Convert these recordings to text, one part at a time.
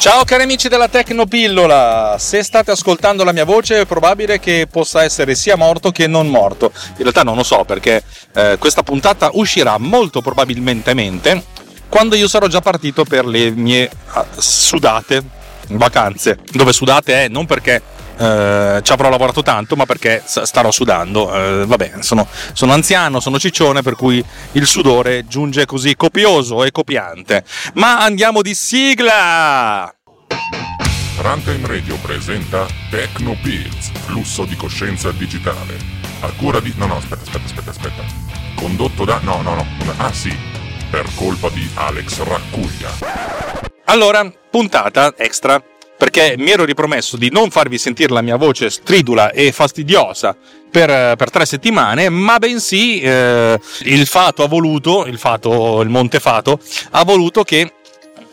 Ciao cari amici della Tecnopillola, se state ascoltando la mia voce è probabile che possa essere sia morto che non morto. In realtà non lo so perché eh, questa puntata uscirà molto probabilmente quando io sarò già partito per le mie uh, sudate vacanze. Dove sudate è non perché eh, ci avrò lavorato tanto, ma perché starò sudando. Eh, vabbè, sono, sono, anziano, sono ciccione, per cui il sudore giunge così copioso e copiante. Ma andiamo di sigla! Runtime Radio presenta Techno Pills, flusso di coscienza digitale. A cura di. No, no, aspetta, aspetta, aspetta, aspetta. Condotto da. No, no, no. Ah, sì. Per colpa di Alex Raccuglia. Allora, puntata extra perché mi ero ripromesso di non farvi sentire la mia voce stridula e fastidiosa per, per tre settimane, ma bensì eh, il fato ha voluto, il fato, il Montefato, ha voluto che,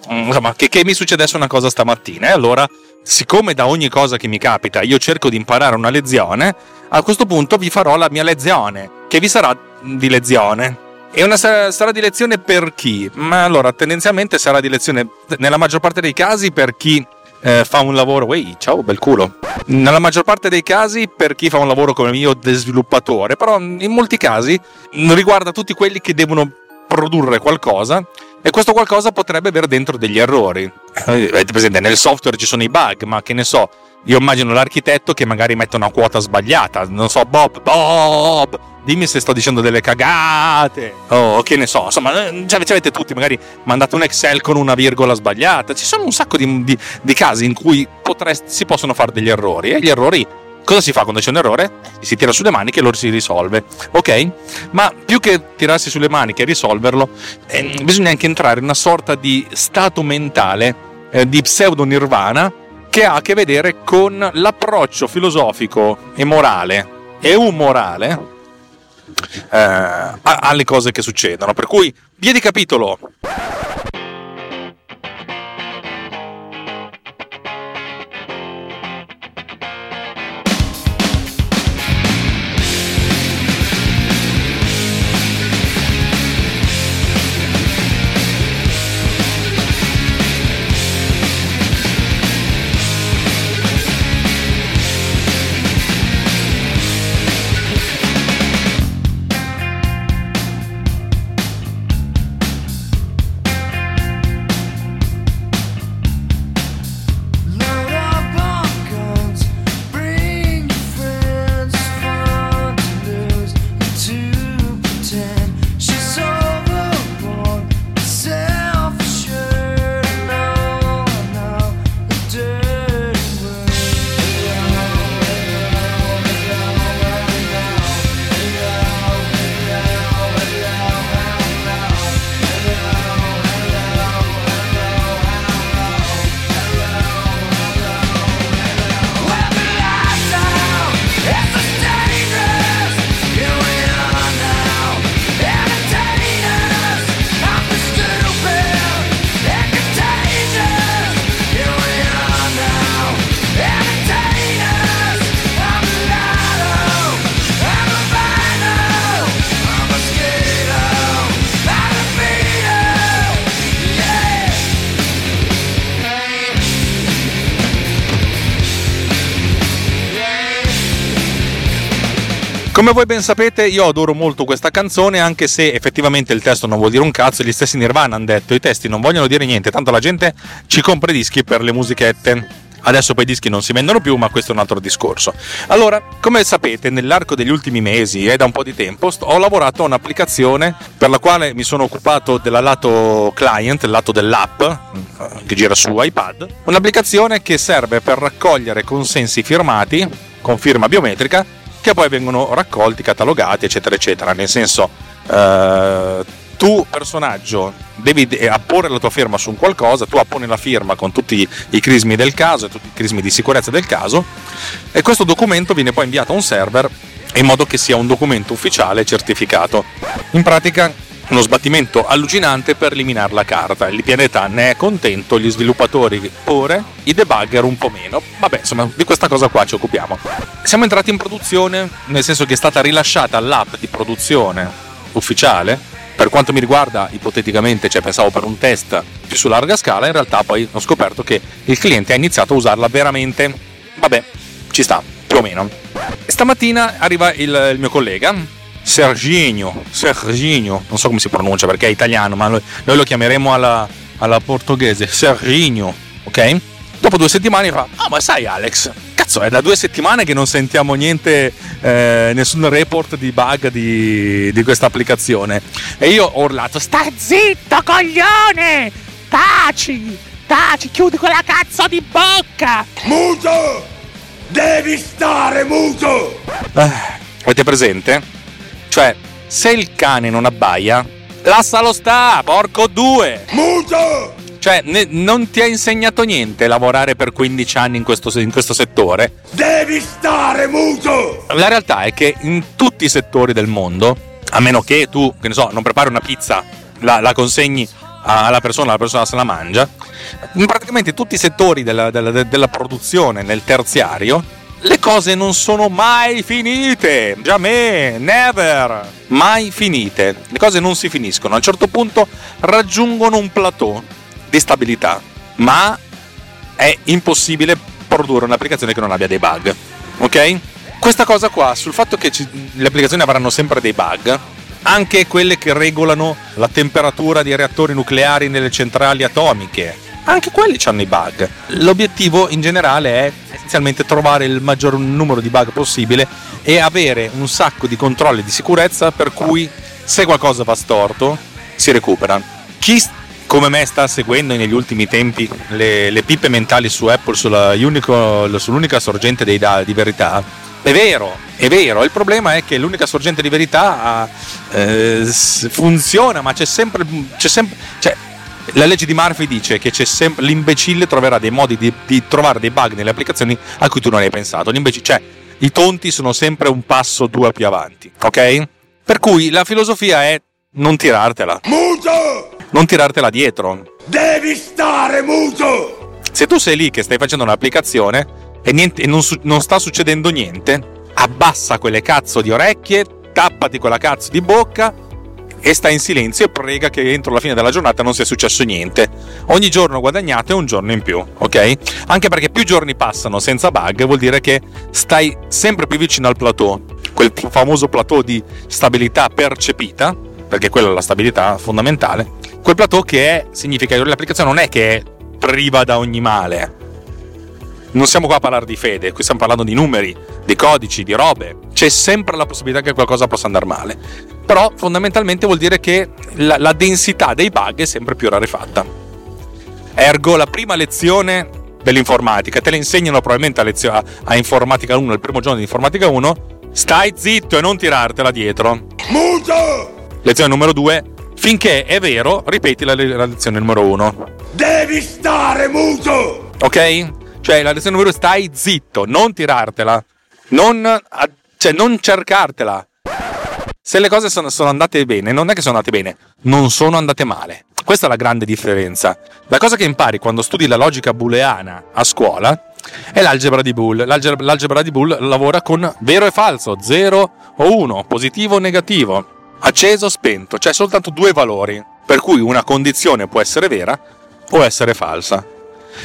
insomma, che, che mi succedesse una cosa stamattina. E allora, siccome da ogni cosa che mi capita io cerco di imparare una lezione, a questo punto vi farò la mia lezione, che vi sarà di lezione. E una sarà di lezione per chi? Ma allora, tendenzialmente sarà di lezione nella maggior parte dei casi per chi eh, fa un lavoro, wey, ciao, bel culo. Nella maggior parte dei casi per chi fa un lavoro come io di sviluppatore, però in molti casi riguarda tutti quelli che devono produrre qualcosa e questo qualcosa potrebbe avere dentro degli errori. Eh, avete presente, nel software ci sono i bug, ma che ne so, io immagino l'architetto che magari mette una quota sbagliata, non so, Bob, Bob, dimmi se sto dicendo delle cagate, o oh, che ne so, insomma, eh, già avete tutti magari mandato un Excel con una virgola sbagliata, ci sono un sacco di, di, di casi in cui potresti, si possono fare degli errori e gli errori cosa si fa quando c'è un errore? Si tira sulle maniche e lo si risolve, ok? Ma più che tirarsi sulle maniche e risolverlo, eh, bisogna anche entrare in una sorta di stato mentale eh, di pseudo nirvana che ha a che vedere con l'approccio filosofico e morale e umorale eh, alle cose che succedono. Per cui, via di capitolo. Come voi ben sapete, io adoro molto questa canzone, anche se effettivamente il testo non vuol dire un cazzo. Gli stessi Nirvana hanno detto: i testi non vogliono dire niente, tanto la gente ci compra i dischi per le musichette. Adesso poi i dischi non si vendono più, ma questo è un altro discorso. Allora, come sapete, nell'arco degli ultimi mesi e da un po' di tempo ho lavorato a un'applicazione per la quale mi sono occupato del lato client, il lato dell'app che gira su iPad. Un'applicazione che serve per raccogliere consensi firmati con firma biometrica che poi vengono raccolti, catalogati, eccetera, eccetera. Nel senso, eh, tu personaggio devi apporre la tua firma su un qualcosa, tu apponi la firma con tutti i crismi del caso e tutti i crismi di sicurezza del caso e questo documento viene poi inviato a un server in modo che sia un documento ufficiale certificato. In pratica uno sbattimento allucinante per eliminare la carta. Il pianeta ne è contento, gli sviluppatori pure, i debugger un po' meno. Vabbè, insomma, di questa cosa qua ci occupiamo. Siamo entrati in produzione, nel senso che è stata rilasciata l'app di produzione ufficiale per quanto mi riguarda, ipoteticamente, cioè pensavo per un test più su larga scala, in realtà poi ho scoperto che il cliente ha iniziato a usarla veramente. Vabbè, ci sta, più o meno. Stamattina arriva il, il mio collega, Serginho, Serginho, non so come si pronuncia perché è italiano, ma noi, noi lo chiameremo alla, alla portoghese, Serginho, ok? Dopo due settimane fa, ah ma sai Alex, cazzo è da due settimane che non sentiamo niente, eh, nessun report di bug di, di questa applicazione. E io ho urlato, stai zitto coglione, taci, taci, chiudi quella cazzo di bocca. Muto! Devi stare muto! Eh, avete presente? Cioè, se il cane non abbaia, lascialo sta, porco due! Muto! Cioè, ne- non ti ha insegnato niente lavorare per 15 anni in questo, in questo settore? Devi stare muto! La realtà è che in tutti i settori del mondo, a meno che tu, che ne so, non prepari una pizza, la, la consegni alla persona, la persona se la mangia, in praticamente tutti i settori della, della, della produzione nel terziario, le cose non sono mai finite, jamais, never, mai finite. Le cose non si finiscono, a un certo punto raggiungono un plateau di stabilità, ma è impossibile produrre un'applicazione che non abbia dei bug, ok? Questa cosa qua, sul fatto che ci, le applicazioni avranno sempre dei bug, anche quelle che regolano la temperatura dei reattori nucleari nelle centrali atomiche, anche quelli hanno i bug. L'obiettivo in generale è essenzialmente trovare il maggior numero di bug possibile e avere un sacco di controlli di sicurezza per cui se qualcosa va storto si recupera. Chi come me sta seguendo negli ultimi tempi le, le pippe mentali su Apple sulla unico, sull'unica sorgente dei di verità, è vero, è vero, il problema è che l'unica sorgente di verità eh, funziona, ma c'è sempre, c'è sempre cioè, la legge di Murphy dice che sempre, l'imbecille troverà dei modi di, di, trovare dei bug nelle applicazioni a cui tu non hai pensato. Cioè, i tonti sono sempre un passo due più avanti, ok? Per cui la filosofia è non tirartela. Muto! Non tirartela dietro. Devi stare muto! Se tu sei lì che stai facendo un'applicazione e, niente, e non, su, non sta succedendo niente, abbassa quelle cazzo di orecchie, tappati quella cazzo di bocca e sta in silenzio e prega che entro la fine della giornata non sia successo niente. Ogni giorno guadagnato è un giorno in più, ok? Anche perché più giorni passano senza bug vuol dire che stai sempre più vicino al plateau, quel famoso plateau di stabilità percepita, perché quella è la stabilità fondamentale. Quel plateau che è, significa che l'applicazione non è che è priva da ogni male. Non siamo qua a parlare di fede, qui stiamo parlando di numeri, di codici, di robe. C'è sempre la possibilità che qualcosa possa andare male però fondamentalmente vuol dire che la, la densità dei bug è sempre più rarefatta. Ergo, la prima lezione dell'informatica, te la insegnano probabilmente a, lezio- a, a informatica 1, il primo giorno di informatica 1, stai zitto e non tirartela dietro. Muto! Lezione numero 2, finché è vero, ripeti la, la lezione numero 1. Devi stare muto! Ok? Cioè, la lezione numero 2, stai zitto, non tirartela, non, cioè, non cercartela se le cose sono, sono, andate bene, non è che sono andate bene, non sono andate male. Questa è la grande differenza. La cosa che impari quando studi la logica booleana a scuola è l'algebra di Boole. L'algebra, l'algebra di Boole lavora con vero e falso, 0 o 1, positivo o negativo, acceso o spento, cioè soltanto due valori, per cui una condizione può essere vera o essere falsa.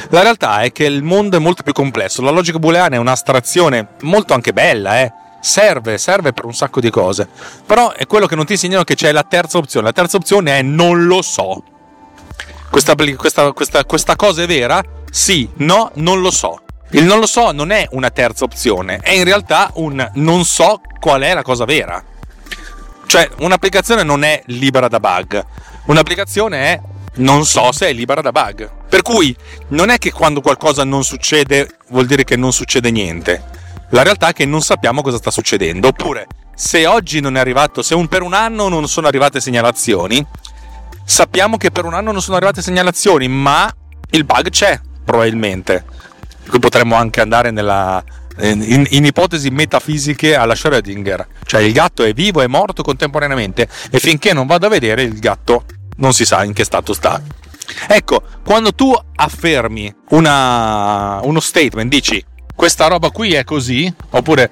La realtà è che il mondo è molto più complesso, la logica booleana è un'astrazione molto anche bella, eh serve, serve per un sacco di cose. Però è quello che non ti insegnano che c'è la terza opzione. La terza opzione è non lo so. Questa, questa, questa, questa cosa è vera? Sì, no, non lo so. Il non lo so non è una terza opzione, è in realtà un non so qual è la cosa vera. Cioè, un'applicazione non è libera da bug, un'applicazione è non so se è libera da bug. Per cui non è che quando qualcosa non succede vuol dire che non succede niente la realtà è che non sappiamo cosa sta succedendo. Oppure, se oggi non è arrivato, se un, per un anno non sono arrivate segnalazioni, sappiamo che per un anno non sono arrivate segnalazioni, ma il bug c'è, probabilmente. Qui potremmo anche andare nella, in, in, ipotesi metafisiche alla Schrödinger, cioè il gatto è vivo e morto contemporaneamente e finché non vado a vedere il gatto non si sa in che stato sta. Ecco, quando tu affermi una, uno statement, dici questa roba qui è così, oppure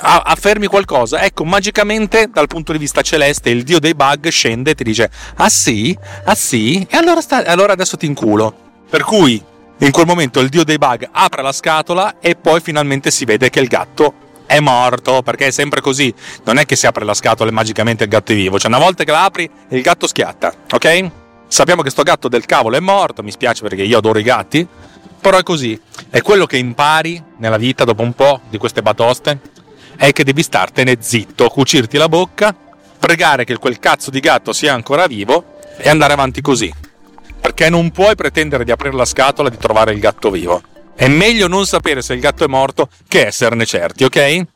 affermi qualcosa, ecco, magicamente dal punto di vista celeste il dio dei bug scende e ti dice "Ah sì? Ah sì? E allora, sta- allora adesso ti inculo". Per cui in quel momento il dio dei bug apre la scatola e poi finalmente si vede che il gatto è morto, perché è sempre così. Non è che si apre la scatola e magicamente il gatto è vivo. Cioè, una volta che la apri, il gatto schiatta, ok? Sappiamo che sto gatto del cavolo è morto, mi spiace perché io adoro i gatti, però è così. È quello che impari nella vita dopo un po' di queste batoste, è che devi startene zitto, cucirti la bocca, pregare che quel cazzo di gatto sia ancora vivo e andare avanti così. Perché non puoi pretendere di aprire la scatola e di trovare il gatto vivo. È meglio non sapere se il gatto è morto che esserne certi, ok? E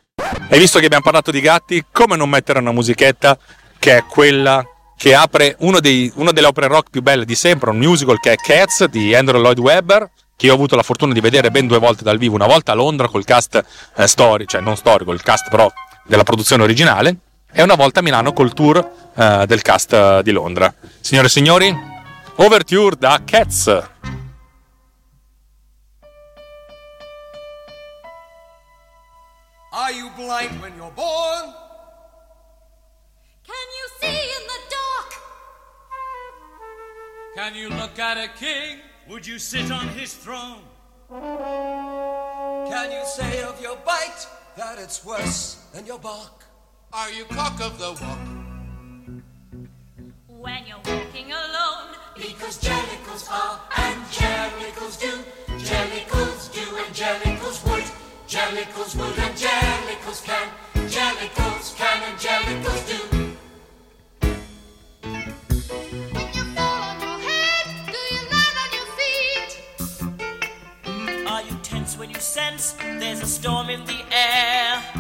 visto che abbiamo parlato di gatti, come non mettere una musichetta che è quella che apre dei, una delle opere rock più belle di sempre, un musical che è Cats di Andrew Lloyd Webber, che ho avuto la fortuna di vedere ben due volte dal vivo, una volta a Londra col cast eh, storico, cioè non storico, il cast però della produzione originale, e una volta a Milano col tour eh, del cast eh, di Londra. Signore e signori, Overture da Cats. Are you blind when you're born? Can you look at a king? Would you sit on his throne? Can you say of your bite that it's worse than your bark? Are you cock of the walk? When you're walking alone, Because jellicles are and jellicles do. Jellicles do and jellicles would. Jellicles would and jellicles can. Jellicles can and jellicles do. There's a storm in the air?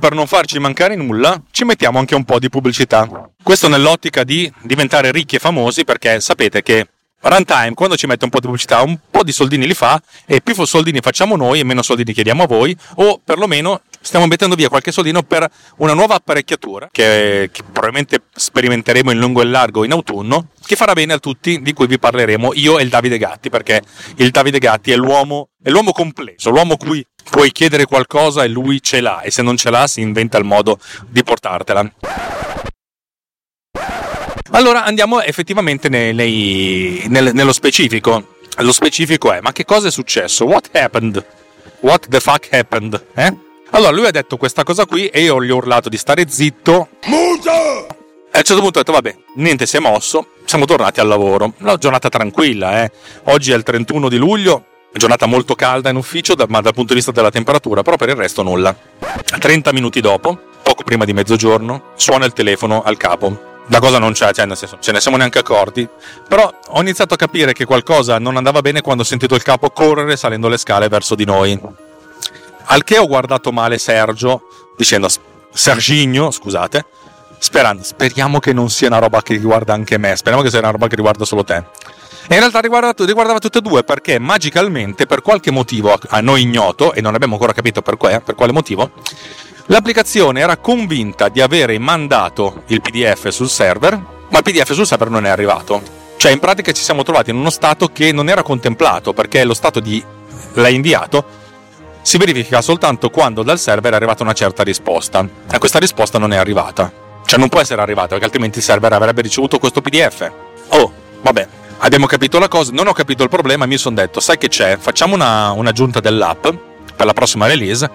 Per non farci mancare nulla, ci mettiamo anche un po' di pubblicità. Questo nell'ottica di diventare ricchi e famosi, perché sapete che Runtime, quando ci mette un po' di pubblicità, un po' di soldini li fa, e più soldini facciamo noi e meno soldini chiediamo a voi, o perlomeno stiamo mettendo via qualche soldino per una nuova apparecchiatura che, che probabilmente sperimenteremo in lungo e largo in autunno, che farà bene a tutti, di cui vi parleremo io e il Davide Gatti, perché il Davide Gatti è l'uomo, è l'uomo complesso, l'uomo cui puoi chiedere qualcosa e lui ce l'ha, e se non ce l'ha si inventa il modo di portartela. Allora andiamo effettivamente nei- nei- nel- nello specifico. Lo specifico è: ma che cosa è successo? What happened? What the fuck happened? Eh? Allora lui ha detto questa cosa qui e io gli ho urlato di stare zitto. Muto! E a un certo punto ho detto: vabbè, niente, si è mosso. Siamo tornati al lavoro. Una giornata tranquilla, eh. Oggi è il 31 di luglio. Giornata molto calda in ufficio, ma dal punto di vista della temperatura, però per il resto nulla. 30 minuti dopo, poco prima di mezzogiorno, suona il telefono al capo. La cosa non c'è, cioè nel senso, ce ne siamo neanche accorti. Però ho iniziato a capire che qualcosa non andava bene quando ho sentito il capo correre salendo le scale verso di noi. Al che ho guardato male Sergio, dicendo Serginho, scusate, sperando, speriamo che non sia una roba che riguarda anche me, speriamo che sia una roba che riguarda solo te. E in realtà riguarda- riguardava tutte e due perché magicalmente, per qualche motivo a noi ignoto, e non abbiamo ancora capito per, que- per quale motivo, l'applicazione era convinta di avere mandato il PDF sul server, ma il PDF sul server non è arrivato. Cioè, in pratica ci siamo trovati in uno stato che non era contemplato perché lo stato di l'hai inviato si verifica soltanto quando dal server è arrivata una certa risposta e questa risposta non è arrivata. Cioè non può essere arrivata perché altrimenti il server avrebbe ricevuto questo PDF. Oh, vabbè, abbiamo capito la cosa, non ho capito il problema mi sono detto, sai che c'è? Facciamo una, un'aggiunta dell'app per la prossima release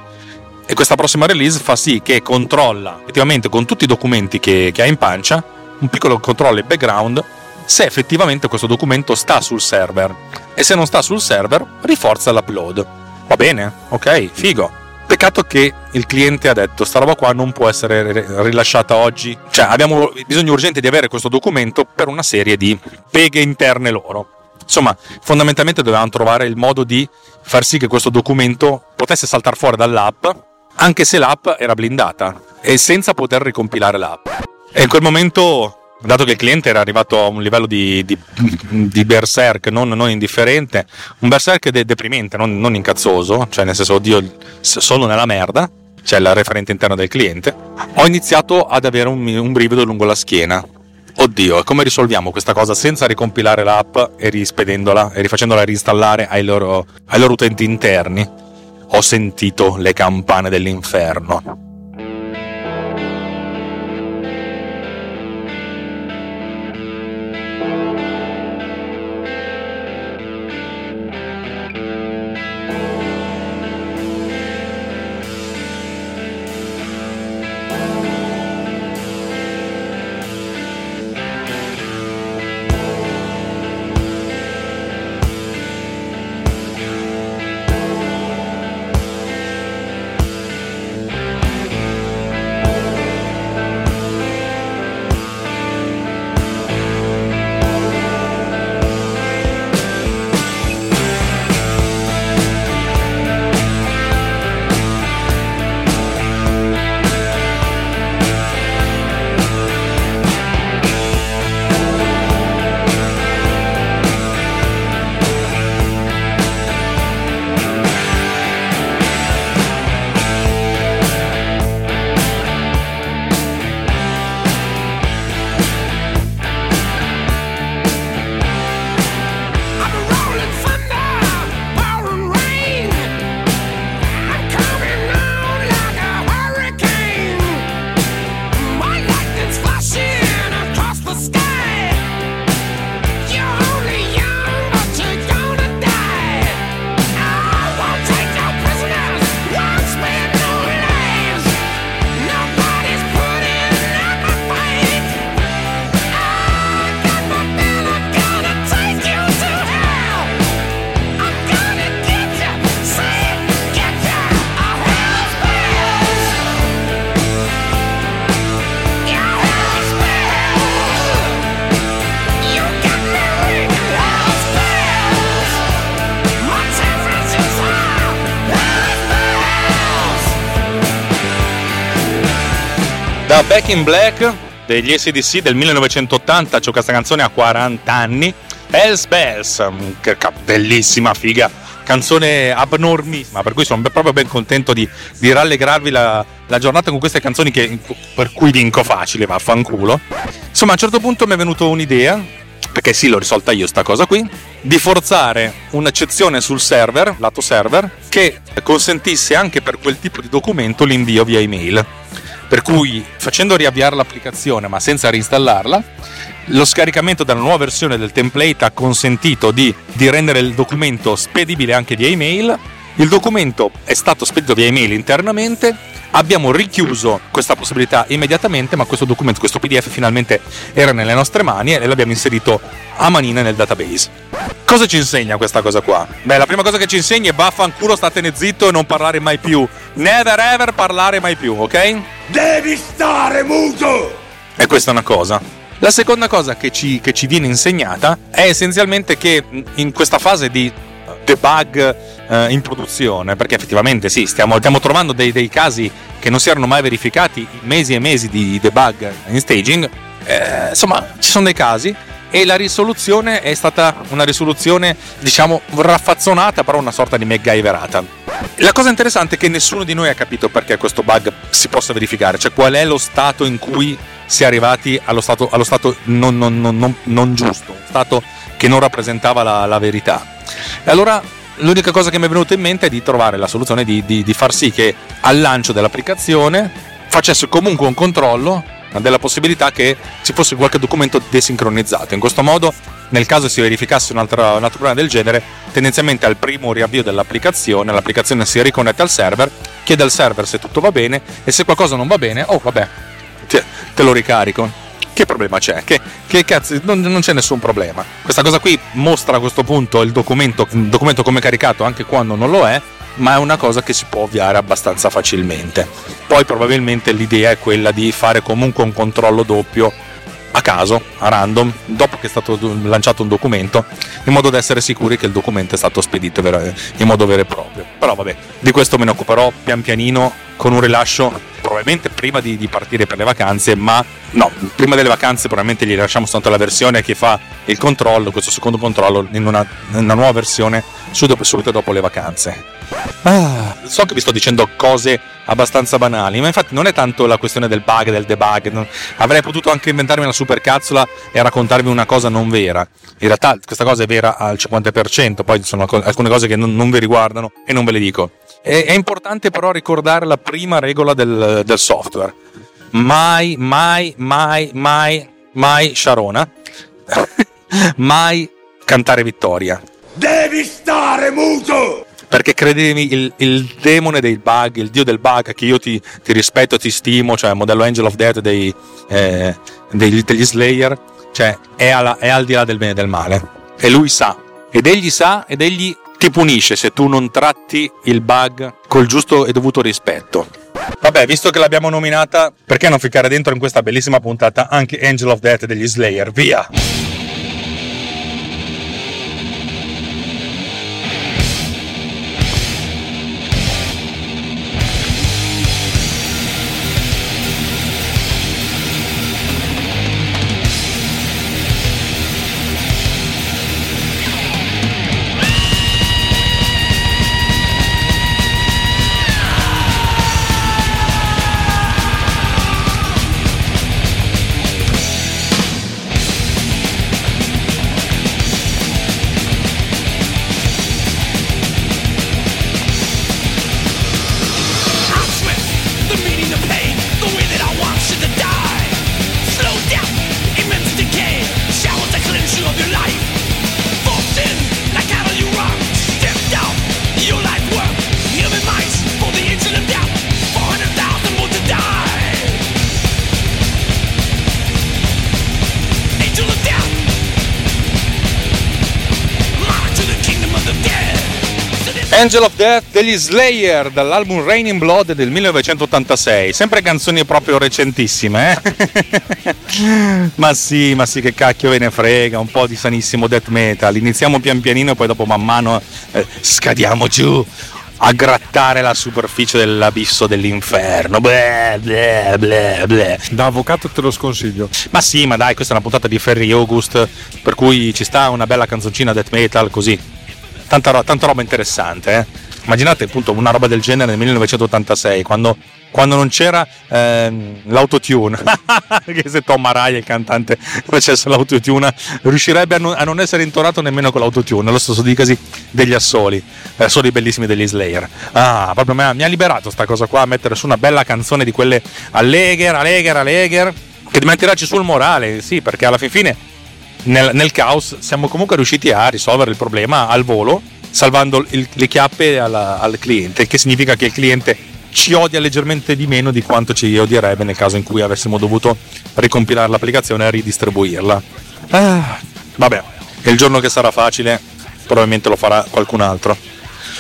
e questa prossima release fa sì che controlla effettivamente con tutti i documenti che, che ha in pancia, un piccolo controllo in background, se effettivamente questo documento sta sul server e se non sta sul server riforza l'upload. Va bene? Ok, figo. Peccato che il cliente ha detto sta roba qua non può essere ri- rilasciata oggi. Cioè abbiamo bisogno urgente di avere questo documento per una serie di peghe interne loro. Insomma, fondamentalmente dovevamo trovare il modo di far sì che questo documento potesse saltare fuori dall'app, anche se l'app era blindata e senza poter ricompilare l'app. E in quel momento, dato che il cliente era arrivato a un livello di, di, di berserk non, non indifferente, un berserk de- deprimente, non, non incazzoso, cioè nel senso, oddio, sono nella merda, cioè il referente interno del cliente, ho iniziato ad avere un, un brivido lungo la schiena. Oddio, e come risolviamo questa cosa senza ricompilare l'app e rispedendola e rifacendola reinstallare ai loro, ai loro utenti interni? Ho sentito le campane dell'inferno. Back in Black degli ACDC del 1980, c'ho questa canzone a 40 anni. Hells Bells, mm, che bellissima figa, canzone abnormissima, per cui sono proprio ben contento di, di rallegrarvi la, la giornata con queste canzoni che- per cui vinco facile, vaffanculo. Insomma, a un certo punto mi è venuta un'idea, perché sì, l'ho risolta io sta cosa qui, di forzare un'eccezione sul server, lato server, che consentisse anche per quel tipo di documento l'invio via email. Per cui facendo riavviare l'applicazione ma senza reinstallarla, lo scaricamento della nuova versione del template ha consentito di, di rendere il documento spedibile anche via email. Il documento è stato spedito via email internamente. Abbiamo richiuso questa possibilità immediatamente, ma questo documento, questo PDF finalmente era nelle nostre mani e l'abbiamo inserito a manina nel database. Cosa ci insegna questa cosa qua? Beh, la prima cosa che ci insegna è vaffanculo, statene zitto e non parlare mai più. Never ever parlare mai più, ok? Devi stare muto! E questa è una cosa. La seconda cosa che ci, che ci viene insegnata è essenzialmente che in questa fase di debug eh, in produzione, perché effettivamente sì, stiamo, stiamo trovando dei, dei casi che non si erano mai verificati, mesi e mesi di debug in staging, eh, insomma ci sono dei casi e la risoluzione è stata una risoluzione diciamo raffazzonata però una sorta di MacGyverata la cosa interessante è che nessuno di noi ha capito perché questo bug si possa verificare cioè qual è lo stato in cui si è arrivati allo stato, allo stato non, non- non- non- giusto stato che non rappresentava la, la verità e allora l'unica cosa che mi è venuta in mente è di trovare la soluzione di, di- di far sì che al lancio dell'applicazione facesse comunque un controllo della possibilità che ci fosse qualche documento desincronizzato. In questo modo, nel caso si verificasse un altro, un altro problema del genere, tendenzialmente al primo riavvio dell'applicazione, l'applicazione si riconnette al server, chiede al server se tutto va bene e se qualcosa non va bene, oh vabbè, te, te lo ricarico. Che problema c'è? Che, che cazzo, non, non c'è nessun problema. Questa cosa qui mostra a questo punto il documento, il documento come caricato anche quando non lo è, ma è una cosa che si può ovviare abbastanza facilmente. Poi probabilmente l'idea è quella di fare comunque un controllo doppio a caso, a random, dopo che è stato lanciato un documento, in modo da essere sicuri che il documento è stato spedito in modo vero e proprio. Però vabbè, di questo me ne occuperò pian pianino con un rilascio probabilmente prima di, di partire per le vacanze, ma no, prima delle vacanze probabilmente gli lasciamo soltanto la versione che fa il controllo, questo secondo controllo in una, in una nuova versione subito, subito dopo le vacanze. Ah, so che vi sto dicendo cose abbastanza banali, ma infatti non è tanto la questione del bug, del debug. Avrei potuto anche inventarmi una super cazzola e raccontarvi una cosa non vera. In realtà questa cosa è vera al 50%, poi ci sono alcune cose che non, non vi riguardano e non ve le dico. È, è importante però ricordare la prima regola del, del software. Mai, mai, mai, mai, mai Sharona. mai cantare vittoria. Devi stare muto! Perché credimi, il, il demone dei bug, il dio del bug, che io ti, ti rispetto, ti stimo, cioè il modello Angel of Death dei, eh, degli, degli Slayer, cioè è, alla- è al di là del bene e del male. E lui sa. Ed egli sa ed egli ti punisce se tu non tratti il bug col giusto e dovuto rispetto. Vabbè, visto che l'abbiamo nominata, perché non ficcare dentro in questa bellissima puntata anche Angel of Death degli Slayer? Via! Angel of Death degli Slayer dall'album Rain in Blood del 1986, sempre canzoni proprio recentissime, eh? ma sì, ma sì, che cacchio ve ne frega, un po' di sanissimo death metal. Iniziamo pian pianino e poi dopo man mano eh, scadiamo giù. a grattare la superficie dell'abisso dell'inferno. Bleh, bleh, bleh, bleh. Da avvocato te lo sconsiglio. Ma sì, ma dai, questa è una puntata di Ferry August, per cui ci sta una bella canzoncina death metal, così. Tanta, ro- tanta roba interessante, eh. Immaginate appunto una roba del genere nel 1986, quando, quando non c'era ehm, l'autotune. che se Tom Araya, il cantante, facesse l'autotune, riuscirebbe a non, a non essere intonato nemmeno con l'autotune. Lo stesso dicasi degli assoli, eh, assoli bellissimi degli Slayer. Ah, proprio mi ha, liberato sta cosa qua, a mettere su una bella canzone di quelle allegher, allegher, allegher, che ti metterci sul morale, sì, perché alla fin fine nel, nel caos siamo comunque riusciti a risolvere il problema al volo, salvando il- le chiappe alla- al cliente, che significa che il cliente ci odia leggermente di meno di quanto ci odierebbe nel caso in cui avessimo dovuto ricompilare l'applicazione e ridistribuirla. Ah, vabbè, il giorno che sarà facile probabilmente lo farà qualcun altro.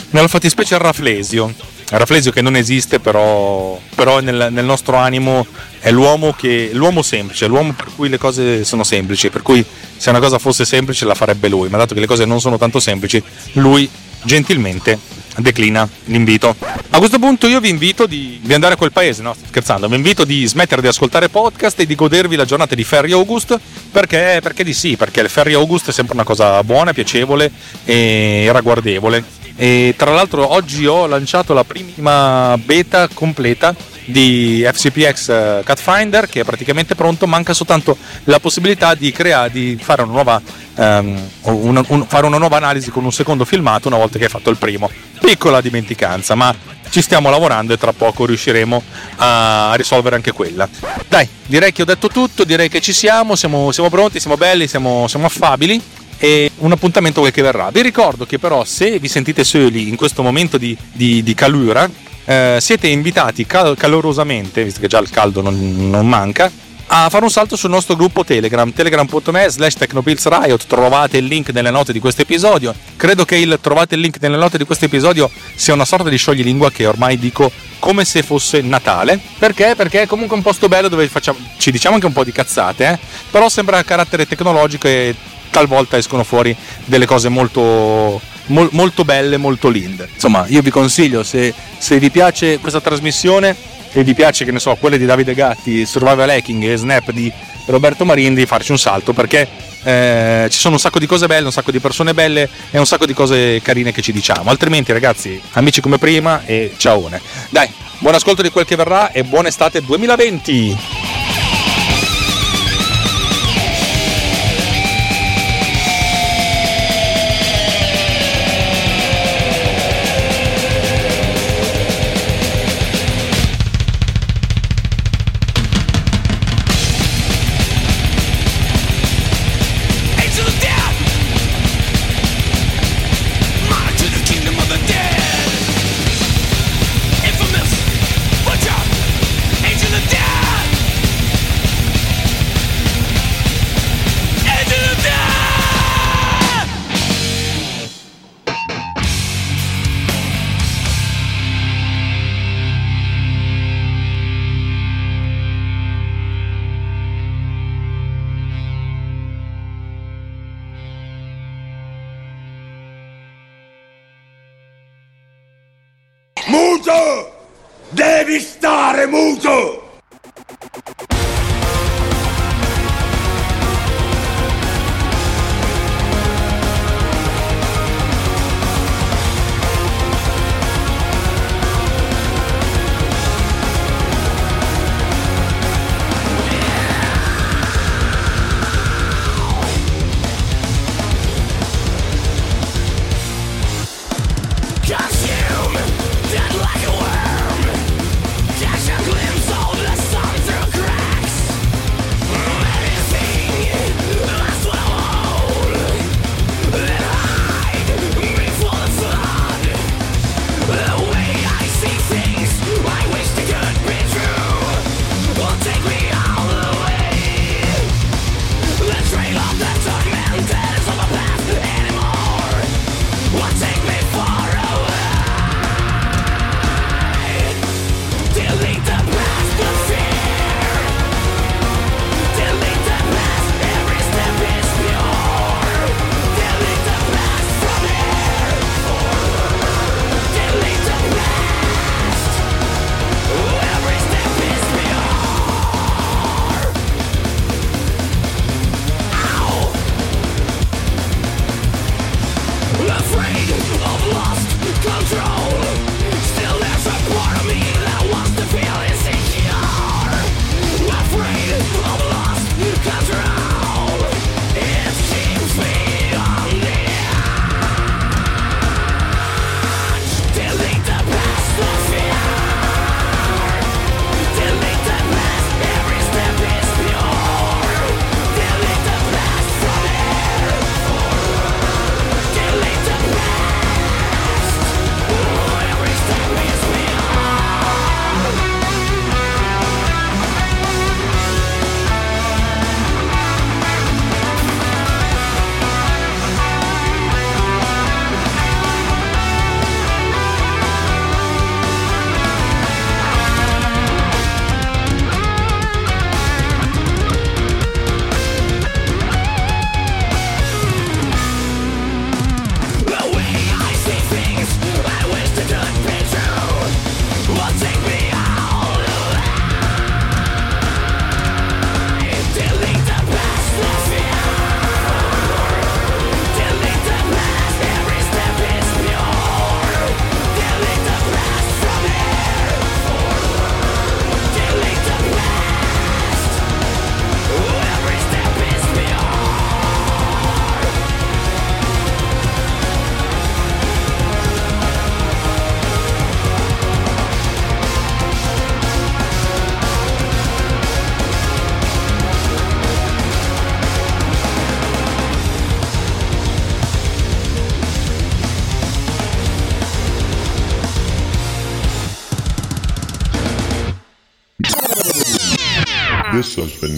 Nella fattispecie Raflesio. Raflesio che non esiste, però, però nel, nel nostro animo è l'uomo, che, l'uomo semplice, l'uomo per cui le cose sono semplici, per cui se una cosa fosse semplice la farebbe lui, ma dato che le cose non sono tanto semplici, lui gentilmente declina l'invito. A questo punto io vi invito di, di andare a quel paese, no scherzando, vi invito di smettere di ascoltare podcast e di godervi la giornata di Ferry August perché, perché di sì, perché il Ferry August è sempre una cosa buona, piacevole e ragguardevole. E tra l'altro oggi ho lanciato la prima beta completa di FCPX eh, Cut Finder che è praticamente pronto, manca soltanto la possibilità di creare, di fare una nuova ehm, una, un- fare una nuova analisi con un secondo filmato una volta che hai fatto il primo. Piccola dimenticanza, ma ci stiamo lavorando e tra poco riusciremo a risolvere anche quella. Dai, direi che ho detto tutto, direi che ci siamo, siamo, siamo pronti, siamo belli, siamo, siamo affabili e un appuntamento quel che verrà. Vi ricordo che però se vi sentite soli in questo momento di, di, di calura, eh, siete invitati cal- calorosamente, visto che già il caldo non, non manca, a fare un salto sul nostro gruppo Telegram, telegram.me slash technopillsriot, trovate il link nelle note di questo episodio. Credo che il trovate il link nelle note di questo episodio sia una sorta di scioglilingua che ormai dico come se fosse Natale. Perché? Perché è comunque un posto bello dove facciamo, ci diciamo anche un po' di cazzate, eh? però sembra a carattere tecnologico e talvolta escono fuori delle cose molto, mol- molto belle, molto linde. Insomma, io vi consiglio, se, se vi piace questa trasmissione e vi piace, che ne so, quelle di Davide Gatti, Survival Hacking e Snap di Roberto Marini, di farci un salto perché eh, ci sono un sacco di cose belle, un sacco di persone belle e un sacco di cose carine che ci diciamo. Altrimenti, ragazzi, amici come prima e ciao. Dai, buon ascolto di quel che verrà e buona estate 2020! Muto! Devi stare muto!